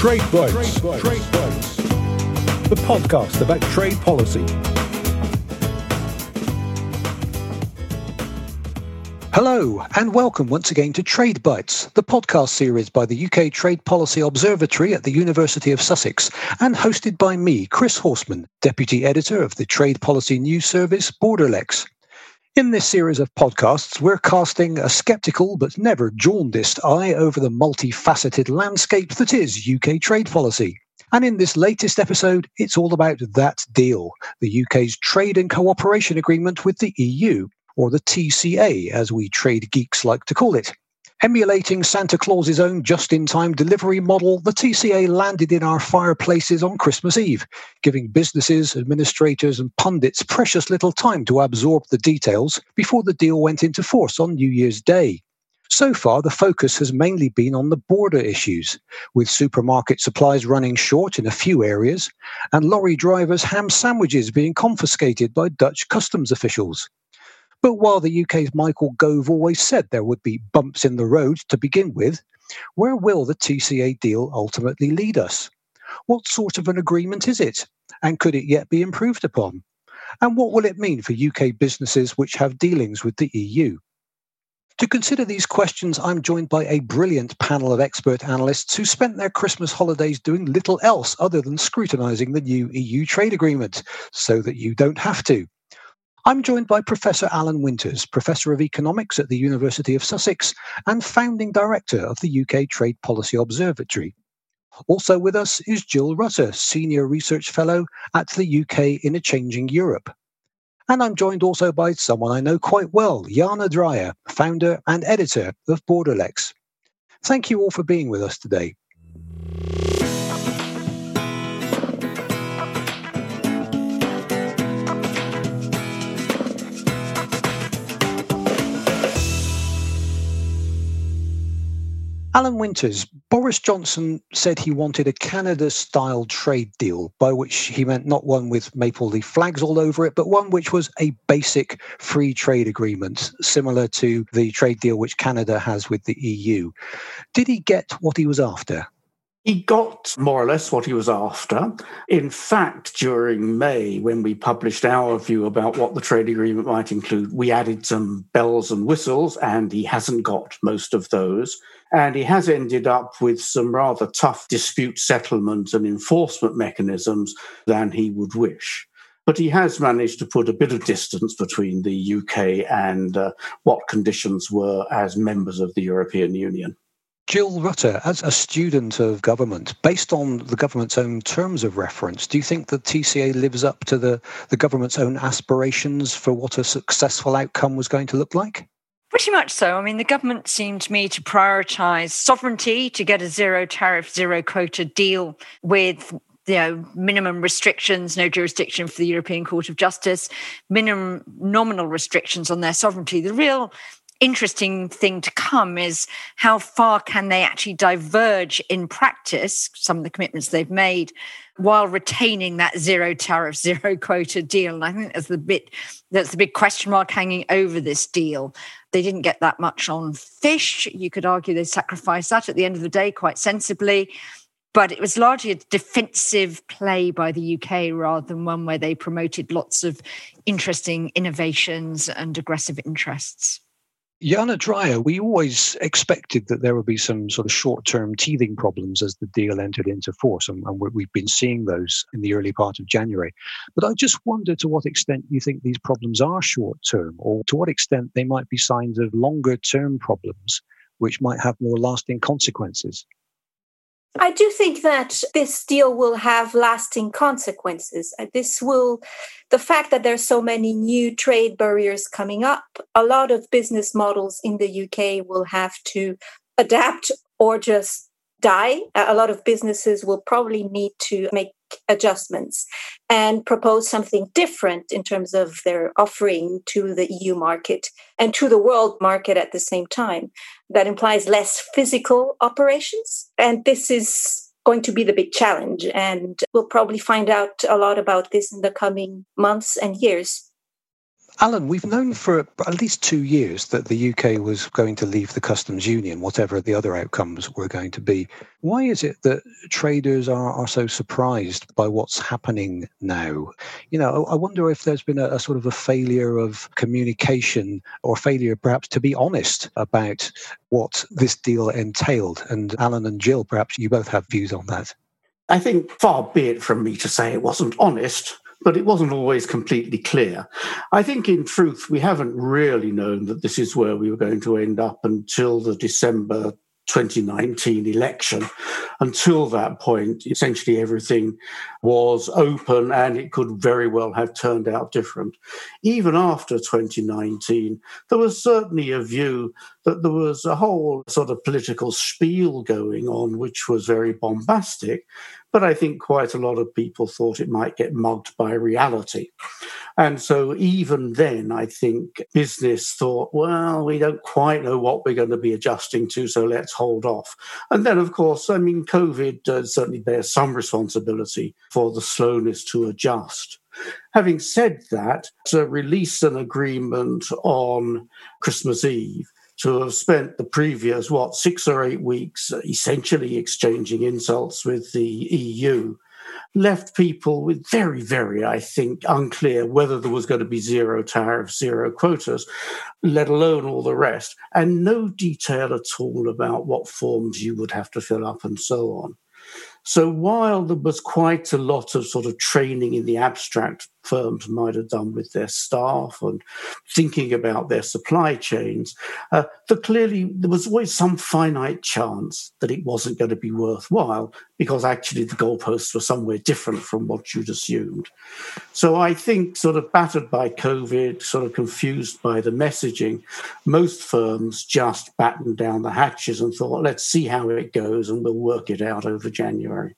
Trade Bites. Trade Bites. The podcast about trade policy. Hello, and welcome once again to Trade Bites, the podcast series by the UK Trade Policy Observatory at the University of Sussex, and hosted by me, Chris Horseman, Deputy Editor of the Trade Policy News Service, Borderlex. In this series of podcasts, we're casting a sceptical but never jaundiced eye over the multifaceted landscape that is UK trade policy. And in this latest episode, it's all about that deal, the UK's trade and cooperation agreement with the EU, or the TCA, as we trade geeks like to call it. Emulating Santa Claus's own just in time delivery model, the TCA landed in our fireplaces on Christmas Eve, giving businesses, administrators, and pundits precious little time to absorb the details before the deal went into force on New Year's Day. So far, the focus has mainly been on the border issues, with supermarket supplies running short in a few areas and lorry drivers' ham sandwiches being confiscated by Dutch customs officials. But while the UK's Michael Gove always said there would be bumps in the road to begin with, where will the TCA deal ultimately lead us? What sort of an agreement is it? And could it yet be improved upon? And what will it mean for UK businesses which have dealings with the EU? To consider these questions, I'm joined by a brilliant panel of expert analysts who spent their Christmas holidays doing little else other than scrutinising the new EU trade agreement, so that you don't have to. I'm joined by Professor Alan Winters, Professor of Economics at the University of Sussex and founding director of the UK Trade Policy Observatory. Also with us is Jill Rutter, Senior Research Fellow at the UK in a Changing Europe. And I'm joined also by someone I know quite well, Iana Dreyer, founder and editor of Borderlex. Thank you all for being with us today. Alan Winters, Boris Johnson said he wanted a Canada style trade deal, by which he meant not one with maple leaf flags all over it, but one which was a basic free trade agreement, similar to the trade deal which Canada has with the EU. Did he get what he was after? He got more or less what he was after. In fact, during May, when we published our view about what the trade agreement might include, we added some bells and whistles, and he hasn't got most of those. And he has ended up with some rather tough dispute settlement and enforcement mechanisms than he would wish. But he has managed to put a bit of distance between the UK and uh, what conditions were as members of the European Union. Jill Rutter, as a student of government, based on the government's own terms of reference, do you think the TCA lives up to the, the government's own aspirations for what a successful outcome was going to look like? Pretty much so. I mean, the government seemed to me to prioritize sovereignty to get a zero tariff, zero quota deal with you know minimum restrictions no jurisdiction for the european court of justice minimum nominal restrictions on their sovereignty the real interesting thing to come is how far can they actually diverge in practice some of the commitments they've made while retaining that zero tariff zero quota deal and i think that's the bit that's the big question mark hanging over this deal they didn't get that much on fish. You could argue they sacrificed that at the end of the day quite sensibly. But it was largely a defensive play by the UK rather than one where they promoted lots of interesting innovations and aggressive interests. Iana Dreyer, we always expected that there would be some sort of short term teething problems as the deal entered into force, and, and we've been seeing those in the early part of January. But I just wonder to what extent you think these problems are short term, or to what extent they might be signs of longer term problems which might have more lasting consequences. I do think that this deal will have lasting consequences. Uh, this will, the fact that there's so many new trade barriers coming up, a lot of business models in the UK will have to adapt or just die. A lot of businesses will probably need to make adjustments and propose something different in terms of their offering to the EU market and to the world market at the same time. That implies less physical operations. And this is going to be the big challenge. And we'll probably find out a lot about this in the coming months and years. Alan, we've known for at least two years that the UK was going to leave the customs union, whatever the other outcomes were going to be. Why is it that traders are, are so surprised by what's happening now? You know, I wonder if there's been a, a sort of a failure of communication or failure perhaps to be honest about what this deal entailed. And Alan and Jill, perhaps you both have views on that. I think far be it from me to say it wasn't honest but it wasn't always completely clear. I think, in truth, we haven't really known that this is where we were going to end up until the December 2019 election. Until that point, essentially everything was open and it could very well have turned out different. Even after 2019, there was certainly a view that there was a whole sort of political spiel going on, which was very bombastic. But I think quite a lot of people thought it might get mugged by reality. And so even then, I think business thought, well, we don't quite know what we're going to be adjusting to, so let's hold off. And then, of course, I mean, COVID uh, certainly bears some responsibility for the slowness to adjust. Having said that, to release an agreement on Christmas Eve to have spent the previous, what, six or eight weeks essentially exchanging insults with the EU left people with very, very, I think, unclear whether there was going to be zero tariffs, zero quotas, let alone all the rest, and no detail at all about what forms you would have to fill up and so on. So while there was quite a lot of sort of training in the abstract firms might have done with their staff and thinking about their supply chains, uh, clearly there was always some finite chance that it wasn't going to be worthwhile because actually the goalposts were somewhere different from what you'd assumed. So I think, sort of battered by COVID, sort of confused by the messaging, most firms just battened down the hatches and thought, let's see how it goes and we'll work it out over January.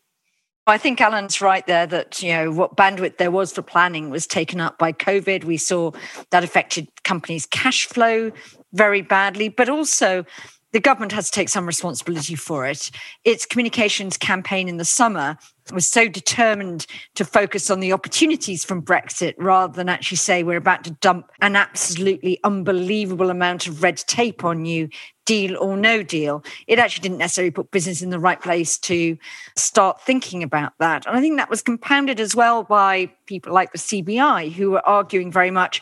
I think Alan's right there that, you know, what bandwidth there was for planning was taken up by COVID. We saw that affected companies' cash flow very badly, but also the government has to take some responsibility for it. Its communications campaign in the summer was so determined to focus on the opportunities from Brexit rather than actually say we're about to dump an absolutely unbelievable amount of red tape on you, deal or no deal. It actually didn't necessarily put business in the right place to start thinking about that. And I think that was compounded as well by people like the CBI who were arguing very much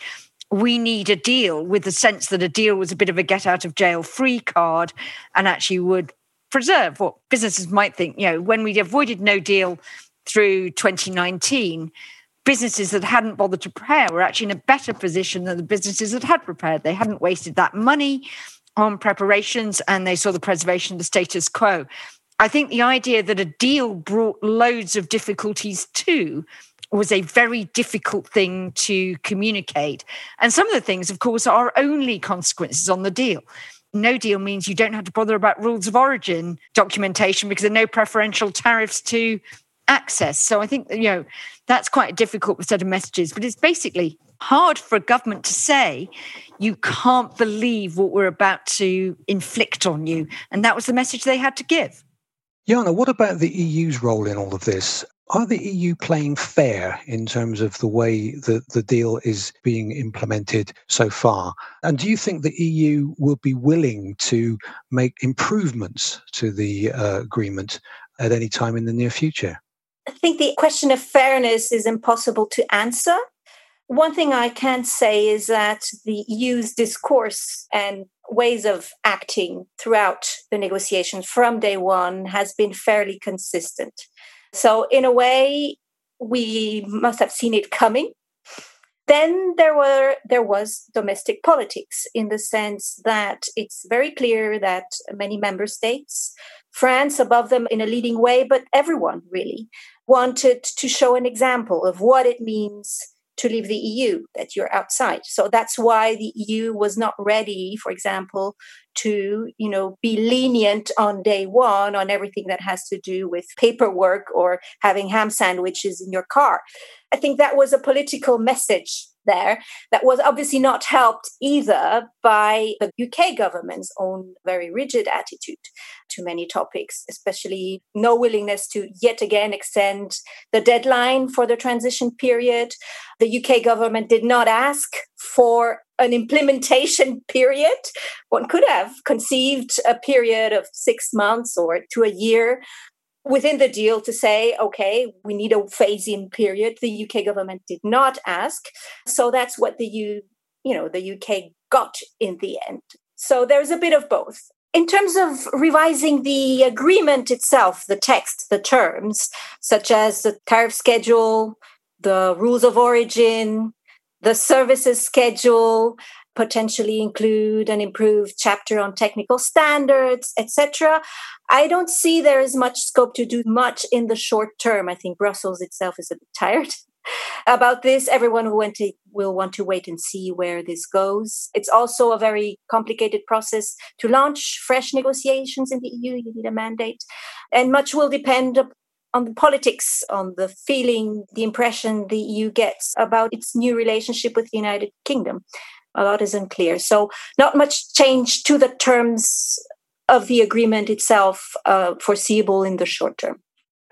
we need a deal with the sense that a deal was a bit of a get out of jail free card and actually would preserve what businesses might think. You know, when we avoided no deal through 2019, businesses that hadn't bothered to prepare were actually in a better position than the businesses that had prepared. They hadn't wasted that money on preparations and they saw the preservation of the status quo. I think the idea that a deal brought loads of difficulties too was a very difficult thing to communicate. And some of the things, of course, are only consequences on the deal. No deal means you don't have to bother about rules of origin documentation because there are no preferential tariffs to access. So I think, you know, that's quite a difficult set of messages. But it's basically hard for a government to say, you can't believe what we're about to inflict on you. And that was the message they had to give. Iana, what about the EU's role in all of this? Are the EU playing fair in terms of the way that the deal is being implemented so far? And do you think the EU will be willing to make improvements to the uh, agreement at any time in the near future? I think the question of fairness is impossible to answer. One thing I can say is that the EU's discourse and ways of acting throughout the negotiations from day one has been fairly consistent. So, in a way, we must have seen it coming. Then there were there was domestic politics in the sense that it's very clear that many member states, France above them in a leading way, but everyone really wanted to show an example of what it means to leave the EU, that you're outside. So that's why the EU was not ready, for example, to you know be lenient on day one on everything that has to do with paperwork or having ham sandwiches in your car. I think that was a political message there that was obviously not helped either by the UK government's own very rigid attitude to many topics, especially no willingness to yet again extend the deadline for the transition period. The UK government did not ask for an implementation period. One could have conceived a period of six months or to a year within the deal to say, okay, we need a phase in period. The UK government did not ask. So that's what the U, you know, the UK got in the end. So there's a bit of both. In terms of revising the agreement itself, the text, the terms, such as the tariff schedule, the rules of origin, the services schedule, potentially include an improved chapter on technical standards, etc. I don't see there is much scope to do much in the short term. I think Brussels itself is a bit tired about this. Everyone who went to, will want to wait and see where this goes. It's also a very complicated process to launch fresh negotiations in the EU. You need a mandate, and much will depend on the politics, on the feeling, the impression the EU gets about its new relationship with the United Kingdom. A lot is unclear. So, not much change to the terms of the agreement itself uh, foreseeable in the short term.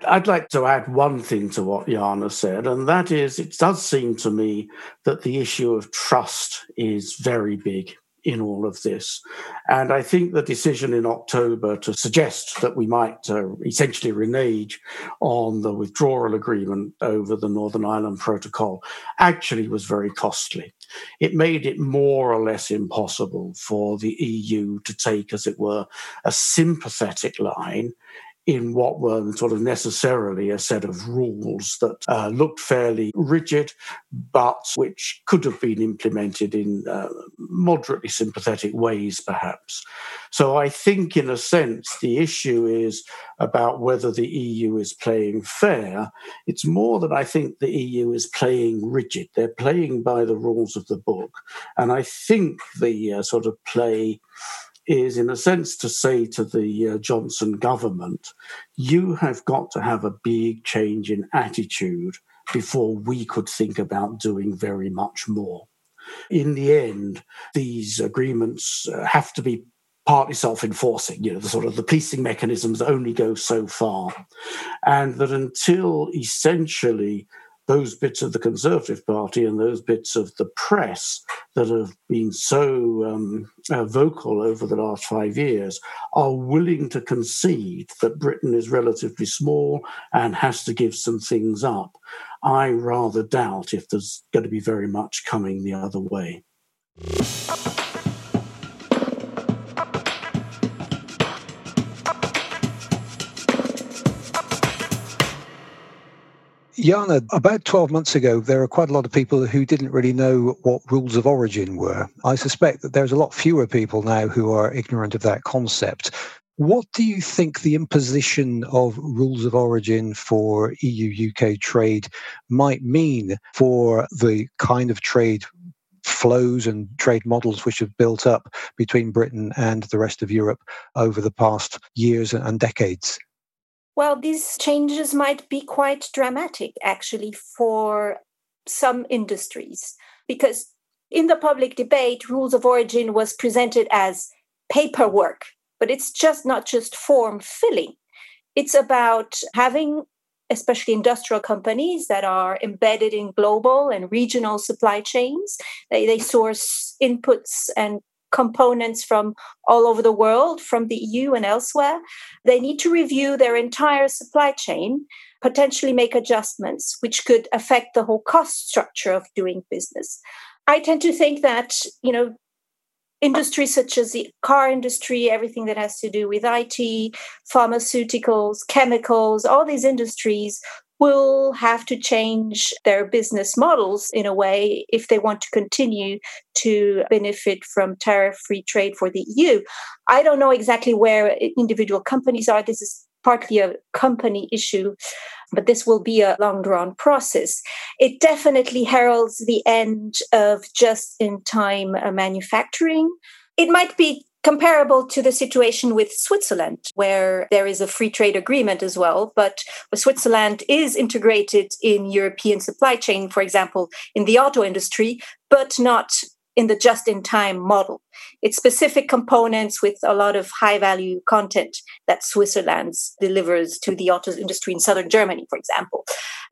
I'd like to add one thing to what Iana said, and that is it does seem to me that the issue of trust is very big in all of this. And I think the decision in October to suggest that we might uh, essentially renege on the withdrawal agreement over the Northern Ireland Protocol actually was very costly. It made it more or less impossible for the EU to take, as it were, a sympathetic line in what were sort of necessarily a set of rules that uh, looked fairly rigid, but which could have been implemented in uh, moderately sympathetic ways, perhaps. So I think, in a sense, the issue is about whether the EU is playing fair. It's more that I think the EU is playing rigid. They're playing by the rules of the book. And I think the uh, sort of play is, in a sense, to say to the uh, Johnson government, you have got to have a big change in attitude before we could think about doing very much more. In the end, these agreements uh, have to be partly self-enforcing you know the sort of the policing mechanisms only go so far and that until essentially those bits of the Conservative Party and those bits of the press that have been so um, uh, vocal over the last five years are willing to concede that Britain is relatively small and has to give some things up. I rather doubt if there's going to be very much coming the other way. Iana, about 12 months ago, there were quite a lot of people who didn't really know what rules of origin were. I suspect that there's a lot fewer people now who are ignorant of that concept. What do you think the imposition of rules of origin for EU UK trade might mean for the kind of trade flows and trade models which have built up between Britain and the rest of Europe over the past years and decades? Well, these changes might be quite dramatic actually for some industries because in the public debate, rules of origin was presented as paperwork, but it's just not just form filling. It's about having especially industrial companies that are embedded in global and regional supply chains. They, they source inputs and components from all over the world, from the EU and elsewhere. They need to review their entire supply chain, potentially make adjustments, which could affect the whole cost structure of doing business. I tend to think that, you know, industries such as the car industry, everything that has to do with IT, pharmaceuticals, chemicals, all these industries will have to change their business models in a way if they want to continue to benefit from tariff free trade for the EU. I don't know exactly where individual companies are. This is partly a company issue, but this will be a long drawn process. It definitely heralds the end of just in time manufacturing. It might be comparable to the situation with Switzerland, where there is a free trade agreement as well. But Switzerland is integrated in European supply chain, for example, in the auto industry, but not in the just in time model. It's specific components with a lot of high value content that Switzerland delivers to the auto industry in southern Germany, for example.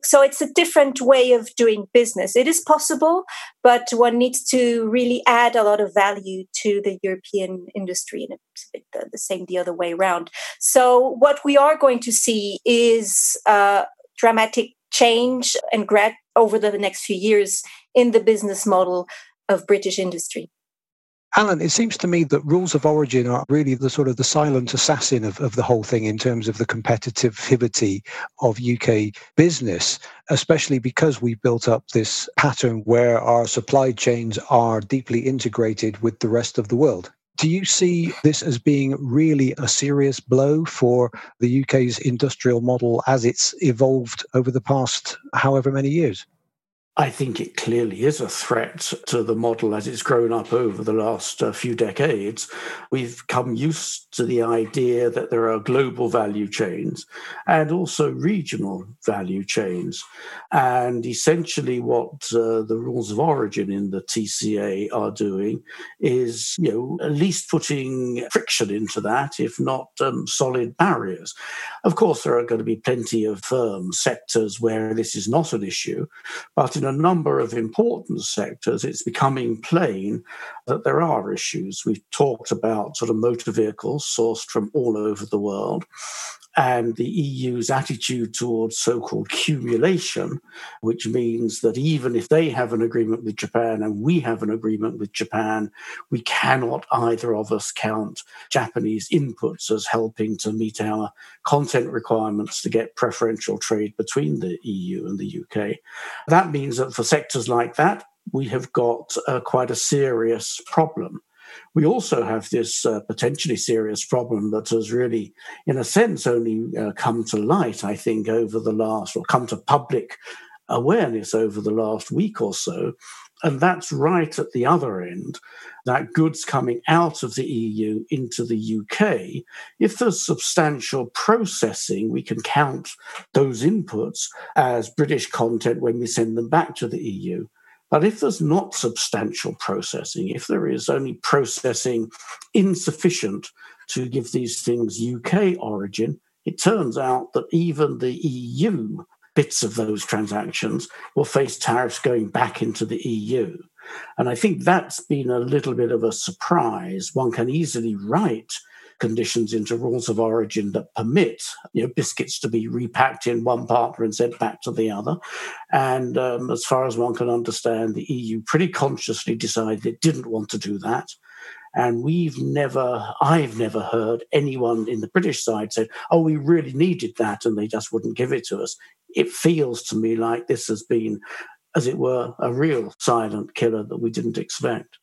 So it's a different way of doing business. It is possible, but one needs to really add a lot of value to the European industry, and it's the, the same the other way around. So what we are going to see is uh, dramatic change and grad over the next few years in the business model of British industry. Alan, it seems to me that rules of origin are really the sort of the silent assassin of, of the whole thing in terms of the competitivity of UK business, especially because we've built up this pattern where our supply chains are deeply integrated with the rest of the world. Do you see this as being really a serious blow for the UK's industrial model as it's evolved over the past however many years? I think it clearly is a threat to the model as it's grown up over the last uh, few decades. We've come used to the idea that there are global value chains and also regional value chains. And essentially, what uh, the rules of origin in the TCA are doing is, you know, at least putting friction into that, if not um, solid barriers. Of course, there are going to be plenty of um, sectors where this is not an issue, but in a number of important sectors, it's becoming plain that there are issues. We've talked about sort of motor vehicles sourced from all over the world and the EU's attitude towards so called cumulation, which means that even if they have an agreement with Japan and we have an agreement with Japan, we cannot either of us count Japanese inputs as helping to meet our content requirements to get preferential trade between the EU and the UK. That means that for sectors like that, we have got uh, quite a serious problem. We also have this uh, potentially serious problem that has really, in a sense, only uh, come to light, I think, over the last, or come to public awareness over the last week or so. And that's right at the other end, that goods coming out of the EU into the UK, if there's substantial processing, we can count those inputs as British content when we send them back to the EU. But if there's not substantial processing, if there is only processing insufficient to give these things UK origin, it turns out that even the EU bits of those transactions will face tariffs going back into the EU. And I think that's been a little bit of a surprise. One can easily write conditions into rules of origin that permit you know, biscuits to be repacked in one partner and sent back to the other. And um, as far as one can understand, the EU pretty consciously decided it didn't want to do that. And we've never, I've never heard anyone in the British side say, oh, we really needed that, and they just wouldn't give it to us. It feels to me like this has been, as it were, a real silent killer that we didn't expect.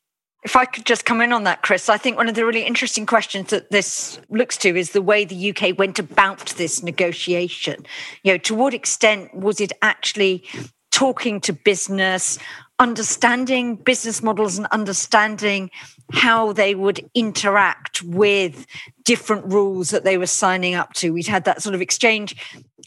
If I could just come in on that, Chris, I think one of the really interesting questions that this looks to is the way the UK went about this negotiation. You know, to what extent was it actually talking to business, understanding business models and understanding how they would interact with different rules that they were signing up to. We'd had that sort of exchange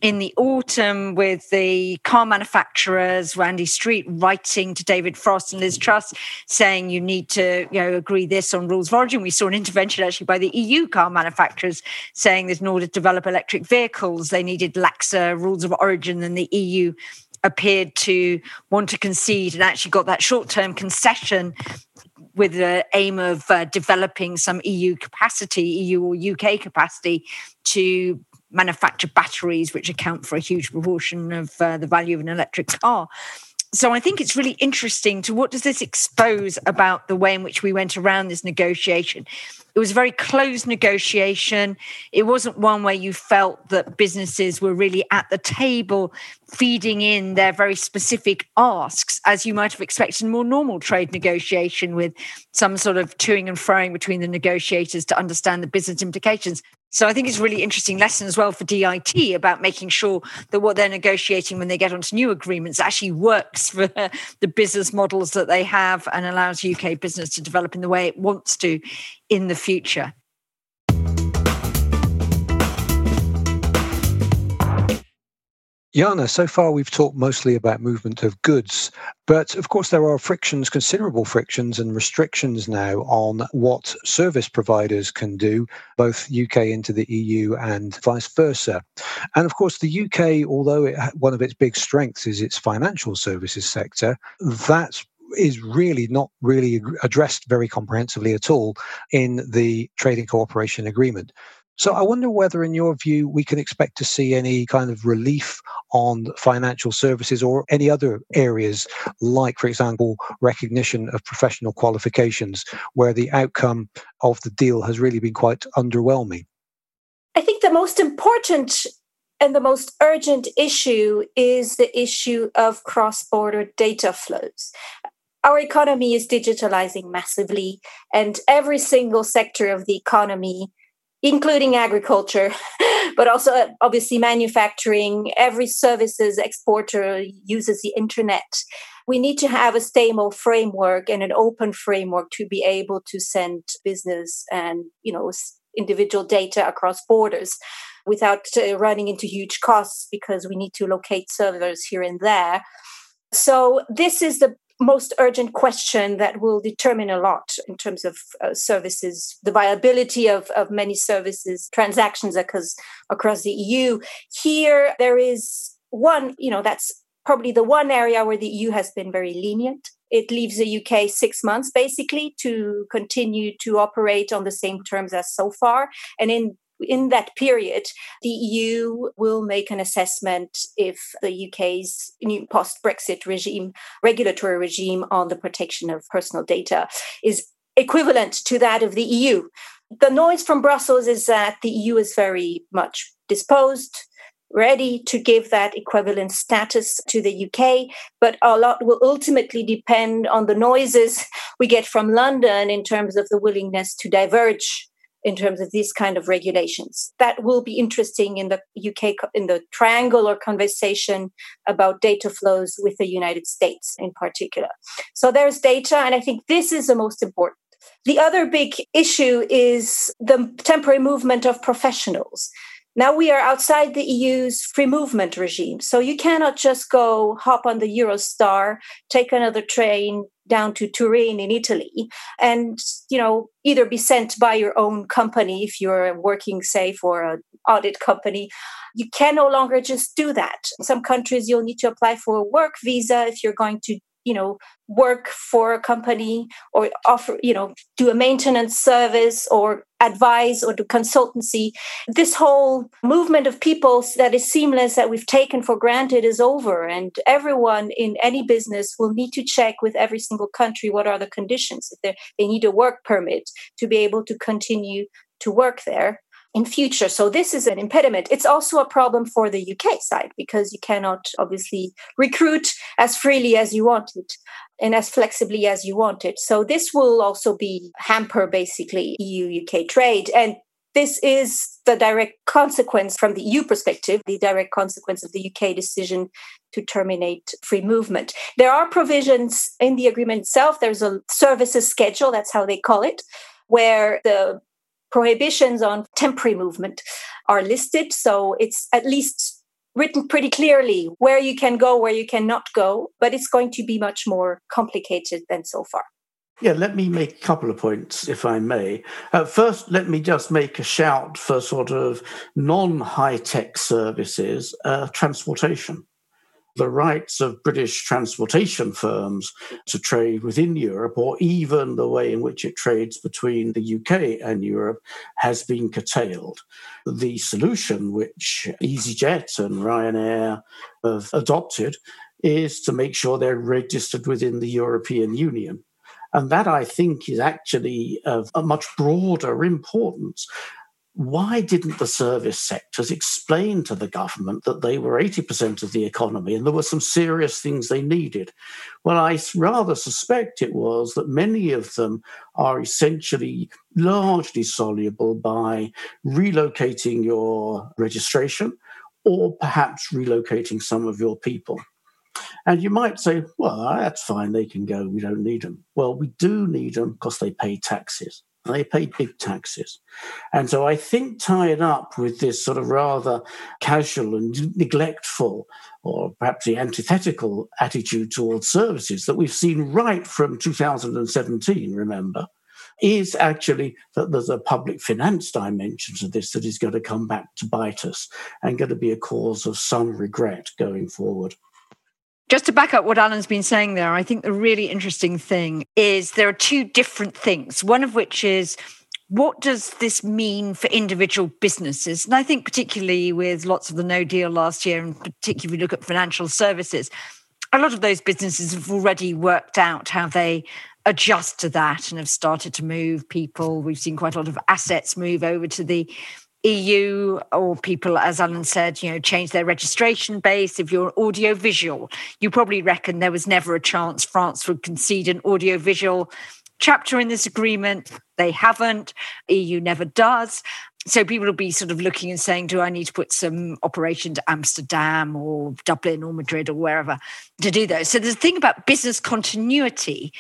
in the autumn with the car manufacturers, Randy Street writing to David Frost and Liz Truss saying you need to you know, agree this on rules of origin. We saw an intervention actually by the EU car manufacturers saying that in order to develop electric vehicles, they needed laxer rules of origin than the EU appeared to want to concede and actually got that short term concession with the aim of uh, developing some EU capacity, EU or UK capacity to manufacture batteries, which account for a huge proportion of uh, the value of an electric car. So I think it's really interesting to what does this expose about the way in which we went around this negotiation? It was a very closed negotiation. It wasn't one where you felt that businesses were really at the table feeding in their very specific asks, as you might have expected in more normal trade negotiation with some sort of toing and froing between the negotiators to understand the business implications. So I think it's a really interesting lesson as well for DIT about making sure that what they're negotiating when they get onto new agreements actually works for the business models that they have and allows UK business to develop in the way it wants to in the future. Iana, so far we've talked mostly about movement of goods, but of course there are frictions, considerable frictions and restrictions now on what service providers can do, both UK into the EU and vice versa. And of course the UK, although it, one of its big strengths is its financial services sector, that is really not really addressed very comprehensively at all in the trading cooperation agreement. So I wonder whether, in your view, we can expect to see any kind of relief on financial services or any other areas, like, for example, recognition of professional qualifications, where the outcome of the deal has really been quite underwhelming. I think the most important and the most urgent issue is the issue of cross border data flows our economy is digitalizing massively, and every single sector of the economy, including agriculture, but also uh, obviously manufacturing, every services exporter uses the internet. We need to have a stable framework and an open framework to be able to send business and you know individual data across borders without uh, running into huge costs because we need to locate servers here and there. So this is the most urgent question that will determine a lot in terms of uh, services, the viability of, of many services, transactions across, across the EU. Here, there is one, you know, that's probably the one area where the EU has been very lenient. It leaves the UK six months basically to continue to operate on the same terms as so far. And in in that period, the EU will make an assessment if the UK's new post Brexit regime, regulatory regime on the protection of personal data is equivalent to that of the EU. The noise from Brussels is that the EU is very much disposed ready to give that equivalent status to the UK, but a lot will ultimately depend on the noises we get from London in terms of the willingness to diverge in terms of these kind of regulations. That will be interesting in the UK in the triangular conversation about data flows with the United States in particular. So there's data, and I think this is the most important. The other big issue is the temporary movement of professionals. Now we are outside the EU's free movement regime. So you cannot just go hop on the Eurostar, take another train down to Turin in Italy and, you know, either be sent by your own company if you're working, say, for an audit company. You can no longer just do that. In some countries, you'll need to apply for a work visa if you're going to you know work for a company or offer you know do a maintenance service or advise or do consultancy. This whole movement of people that is seamless that we've taken for granted is over and everyone in any business will need to check with every single country what are the conditions if they need a work permit to be able to continue to work there in future. So this is an impediment. It's also a problem for the UK side because you cannot obviously recruit as freely as you want it and as flexibly as you want it. So this will also be hamper basically EU UK trade and this is the direct consequence from the EU perspective, the direct consequence of the UK decision to terminate free movement. There are provisions in the agreement itself. There's a services schedule, that's how they call it, where the prohibitions on temporary movement are listed. So it's at least written pretty clearly where you can go, where you cannot go, but it's going to be much more complicated than so far. Yeah, let me make a couple of points, if I may. Uh, first, let me just make a shout for sort of non high tech services, uh, transportation the rights of British transportation firms to trade within Europe, or even the way in which it trades between the UK and Europe, has been curtailed. The solution which EasyJet and Ryanair have adopted is to make sure they're registered within the European Union. And that, I think, is actually of a much broader importance why didn't the service sectors explain to the government that they were 80% of the economy and there were some serious things they needed? Well, I rather suspect it was that many of them are essentially largely soluble by relocating your registration or perhaps relocating some of your people. And you might say, well, that's fine, they can go, we don't need them. Well, we do need them because they pay taxes. They paid big taxes. And so I think tied up with this sort of rather casual and neglectful or perhaps the antithetical attitude towards services that we've seen right from 2017, remember, is actually that there's a public finance dimension to this that is going to come back to bite us and going to be a cause of some regret going forward. Just to back up what Alan's been saying there, I think the really interesting thing is there are two different things. One of which is what does this mean for individual businesses? And I think, particularly with lots of the no deal last year, and particularly if you look at financial services, a lot of those businesses have already worked out how they adjust to that and have started to move people. We've seen quite a lot of assets move over to the EU or people, as Alan said, you know, change their registration base. If you're audiovisual, you probably reckon there was never a chance France would concede an audiovisual chapter in this agreement. They haven't. EU never does. So people will be sort of looking and saying, do I need to put some operation to Amsterdam or Dublin or Madrid or wherever to do those? So there's a thing about business continuity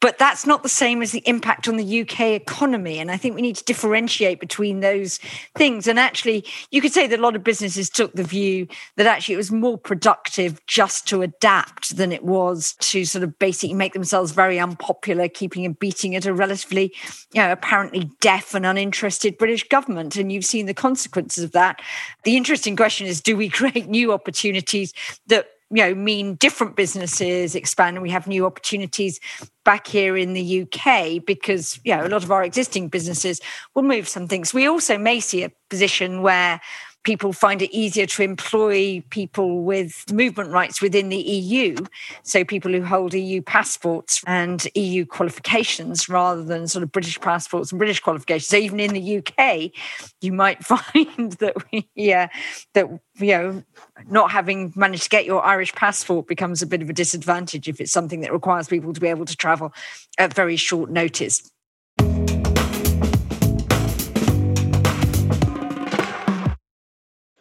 but that's not the same as the impact on the UK economy. And I think we need to differentiate between those things. And actually, you could say that a lot of businesses took the view that actually it was more productive just to adapt than it was to sort of basically make themselves very unpopular, keeping and beating at a relatively, you know, apparently deaf and uninterested British government. And you've seen the consequences of that. The interesting question is do we create new opportunities that you know mean different businesses expand and we have new opportunities back here in the UK because you know a lot of our existing businesses will move some things. We also may see a position where people find it easier to employ people with movement rights within the EU. So people who hold EU passports and EU qualifications rather than sort of British passports and British qualifications. So even in the UK, you might find that we, yeah, that you know, not having managed to get your Irish passport becomes a bit of a disadvantage if it's something that requires people to be able to travel at very short notice.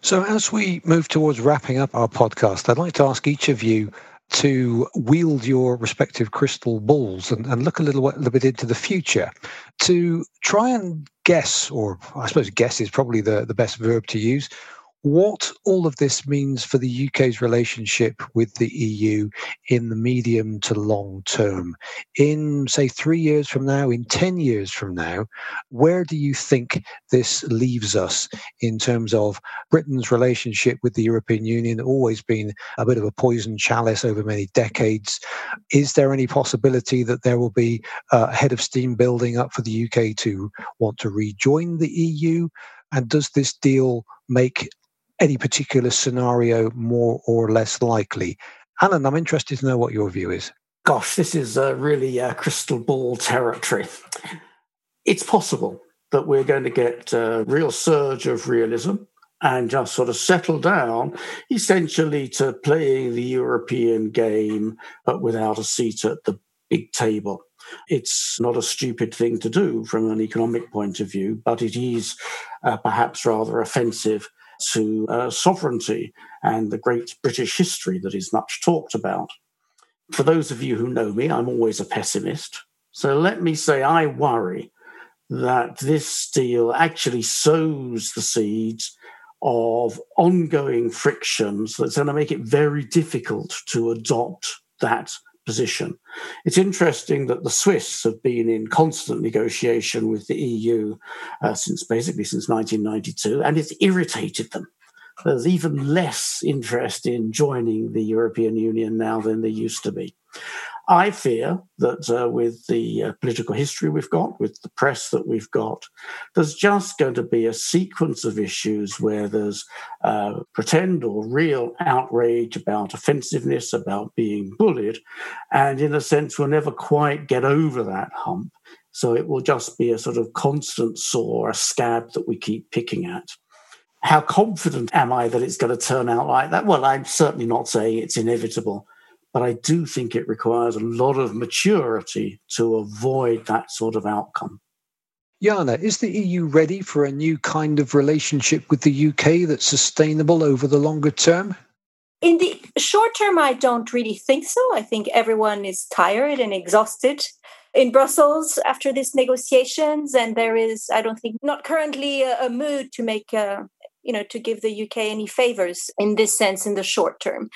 So, as we move towards wrapping up our podcast, I'd like to ask each of you to wield your respective crystal balls and, and look a little, little bit into the future. To try and guess, or I suppose guess is probably the, the best verb to use, what all of this means for the UK's relationship with the EU in the medium to long term. In, say, three years from now, in 10 years from now, where do you think this leaves us in terms of Britain's relationship with the European Union? Always been a bit of a poison chalice over many decades. Is there any possibility that there will be a head of steam building up for the UK to want to rejoin the EU? And does this deal make any particular scenario more or less likely. Alan, I'm interested to know what your view is. Gosh, this is uh, really uh, crystal ball territory. It's possible that we're going to get a real surge of realism and just sort of settle down essentially to playing the European game, but without a seat at the big table. It's not a stupid thing to do from an economic point of view, but it is uh, perhaps rather offensive to uh, sovereignty and the great British history that is much talked about. For those of you who know me, I'm always a pessimist. So let me say I worry that this deal actually sows the seeds of ongoing frictions that's going to make it very difficult to adopt that position. It's interesting that the Swiss have been in constant negotiation with the EU uh, since basically since 1992, and it's irritated them. There's even less interest in joining the European Union now than there used to be. I fear that uh, with the uh, political history we've got, with the press that we've got, there's just going to be a sequence of issues where there's uh, pretend or real outrage about offensiveness, about being bullied. And in a sense, we'll never quite get over that hump. So it will just be a sort of constant sore, a scab that we keep picking at. How confident am I that it's going to turn out like that? Well, I'm certainly not saying it's inevitable but I do think it requires a lot of maturity to avoid that sort of outcome. Iana, is the EU ready for a new kind of relationship with the UK that's sustainable over the longer term? In the short term, I don't really think so. I think everyone is tired and exhausted in Brussels after these negotiations, and there is, I don't think, not currently a, a mood to make, uh, you know, to give the UK any favors in this sense in the short term.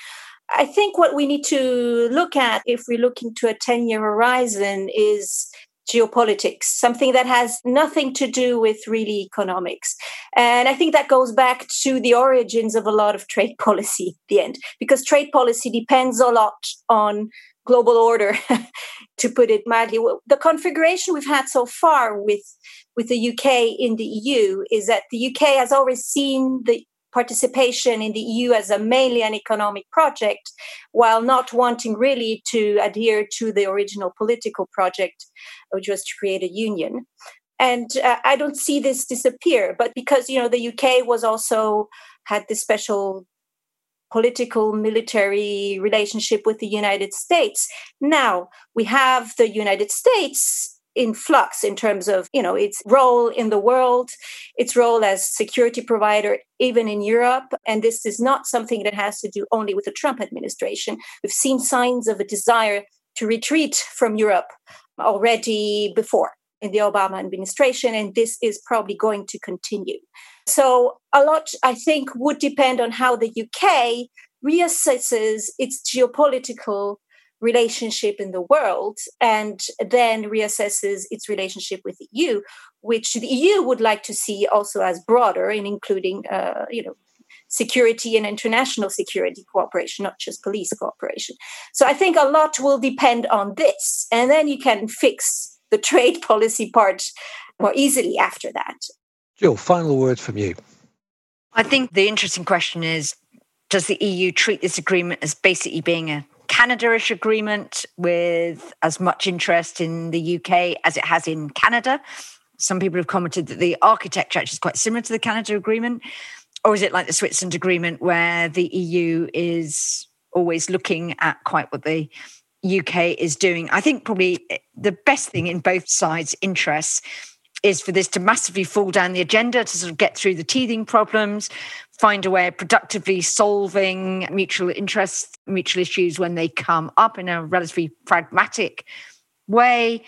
I think what we need to look at if we look into a 10 year horizon is geopolitics, something that has nothing to do with really economics. And I think that goes back to the origins of a lot of trade policy at the end, because trade policy depends a lot on global order, to put it mildly. The configuration we've had so far with with the UK in the EU is that the UK has always seen the participation in the EU as a mainly an economic project, while not wanting really to adhere to the original political project, which was to create a union. And uh, I don't see this disappear, but because you know the UK was also had this special political military relationship with the United States. Now we have the United States in flux in terms of you know its role in the world its role as security provider even in europe. And this is not something that has to do only with the trump administration. We've seen signs of a desire to retreat from europe already before in the obama administration and this is probably going to continue. So a lot i think would depend on how the uk reassesses its geopolitical relationship in the world and then reassesses its relationship with the EU, which the EU would like to see also as broader in including, uh, you know, security and international security cooperation, not just police cooperation. So I think a lot will depend on this, and then you can fix the trade policy part more easily after that. Jill, final word from you. I think the interesting question is does the EU treat this agreement as basically being a Canada-ish agreement with as much interest in the UK as it has in Canada. Some people have commented that the architecture actually is quite similar to the Canada agreement. Or is it like the Switzerland agreement where the EU is always looking at quite what the UK is doing? I think probably the best thing in both sides' interests is for this to massively fall down the agenda to sort of get through the teething problems, find a way of productively solving mutual interests, mutual issues when they come up in a relatively pragmatic way.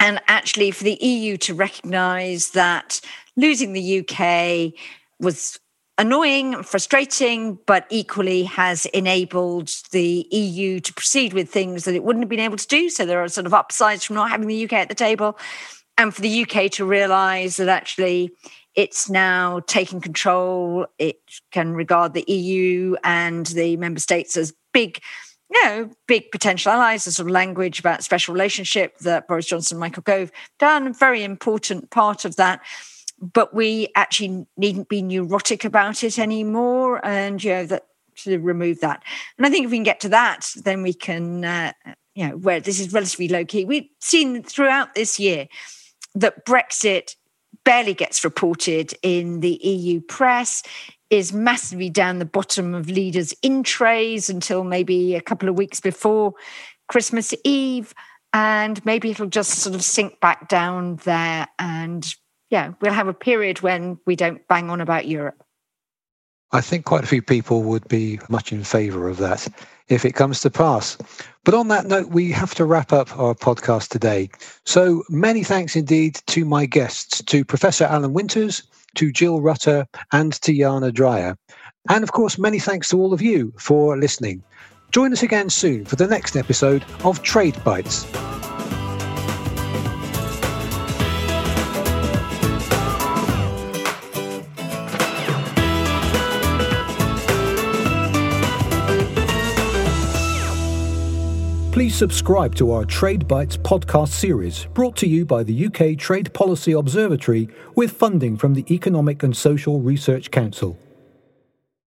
And actually, for the EU to recognize that losing the UK was annoying, frustrating, but equally has enabled the EU to proceed with things that it wouldn't have been able to do. So there are sort of upsides from not having the UK at the table and for the UK to realize that actually it's now taking control. It can regard the EU and the member states as big, you know, big potential allies. The sort of language about special relationship that Boris Johnson and Michael Gove done, a very important part of that. But we actually needn't be neurotic about it anymore, and you know that to remove that. And I think if we can get to that, then we can, uh, you know, where this is relatively low key. We've seen throughout this year that Brexit barely gets reported in the EU press, is massively down the bottom of leaders' in trays until maybe a couple of weeks before Christmas Eve. And maybe it'll just sort of sink back down there. And yeah, we'll have a period when we don't bang on about Europe. I think quite a few people would be much in favour of that if it comes to pass. But on that note, we have to wrap up our podcast today. So many thanks indeed to my guests, to Professor Alan Winters, to Jill Rutter, and to Iana Dreyer. And of course, many thanks to all of you for listening. Join us again soon for the next episode of Trade Bites. Please subscribe to our Trade Bites podcast series, brought to you by the UK Trade Policy Observatory with funding from the Economic and Social Research Council.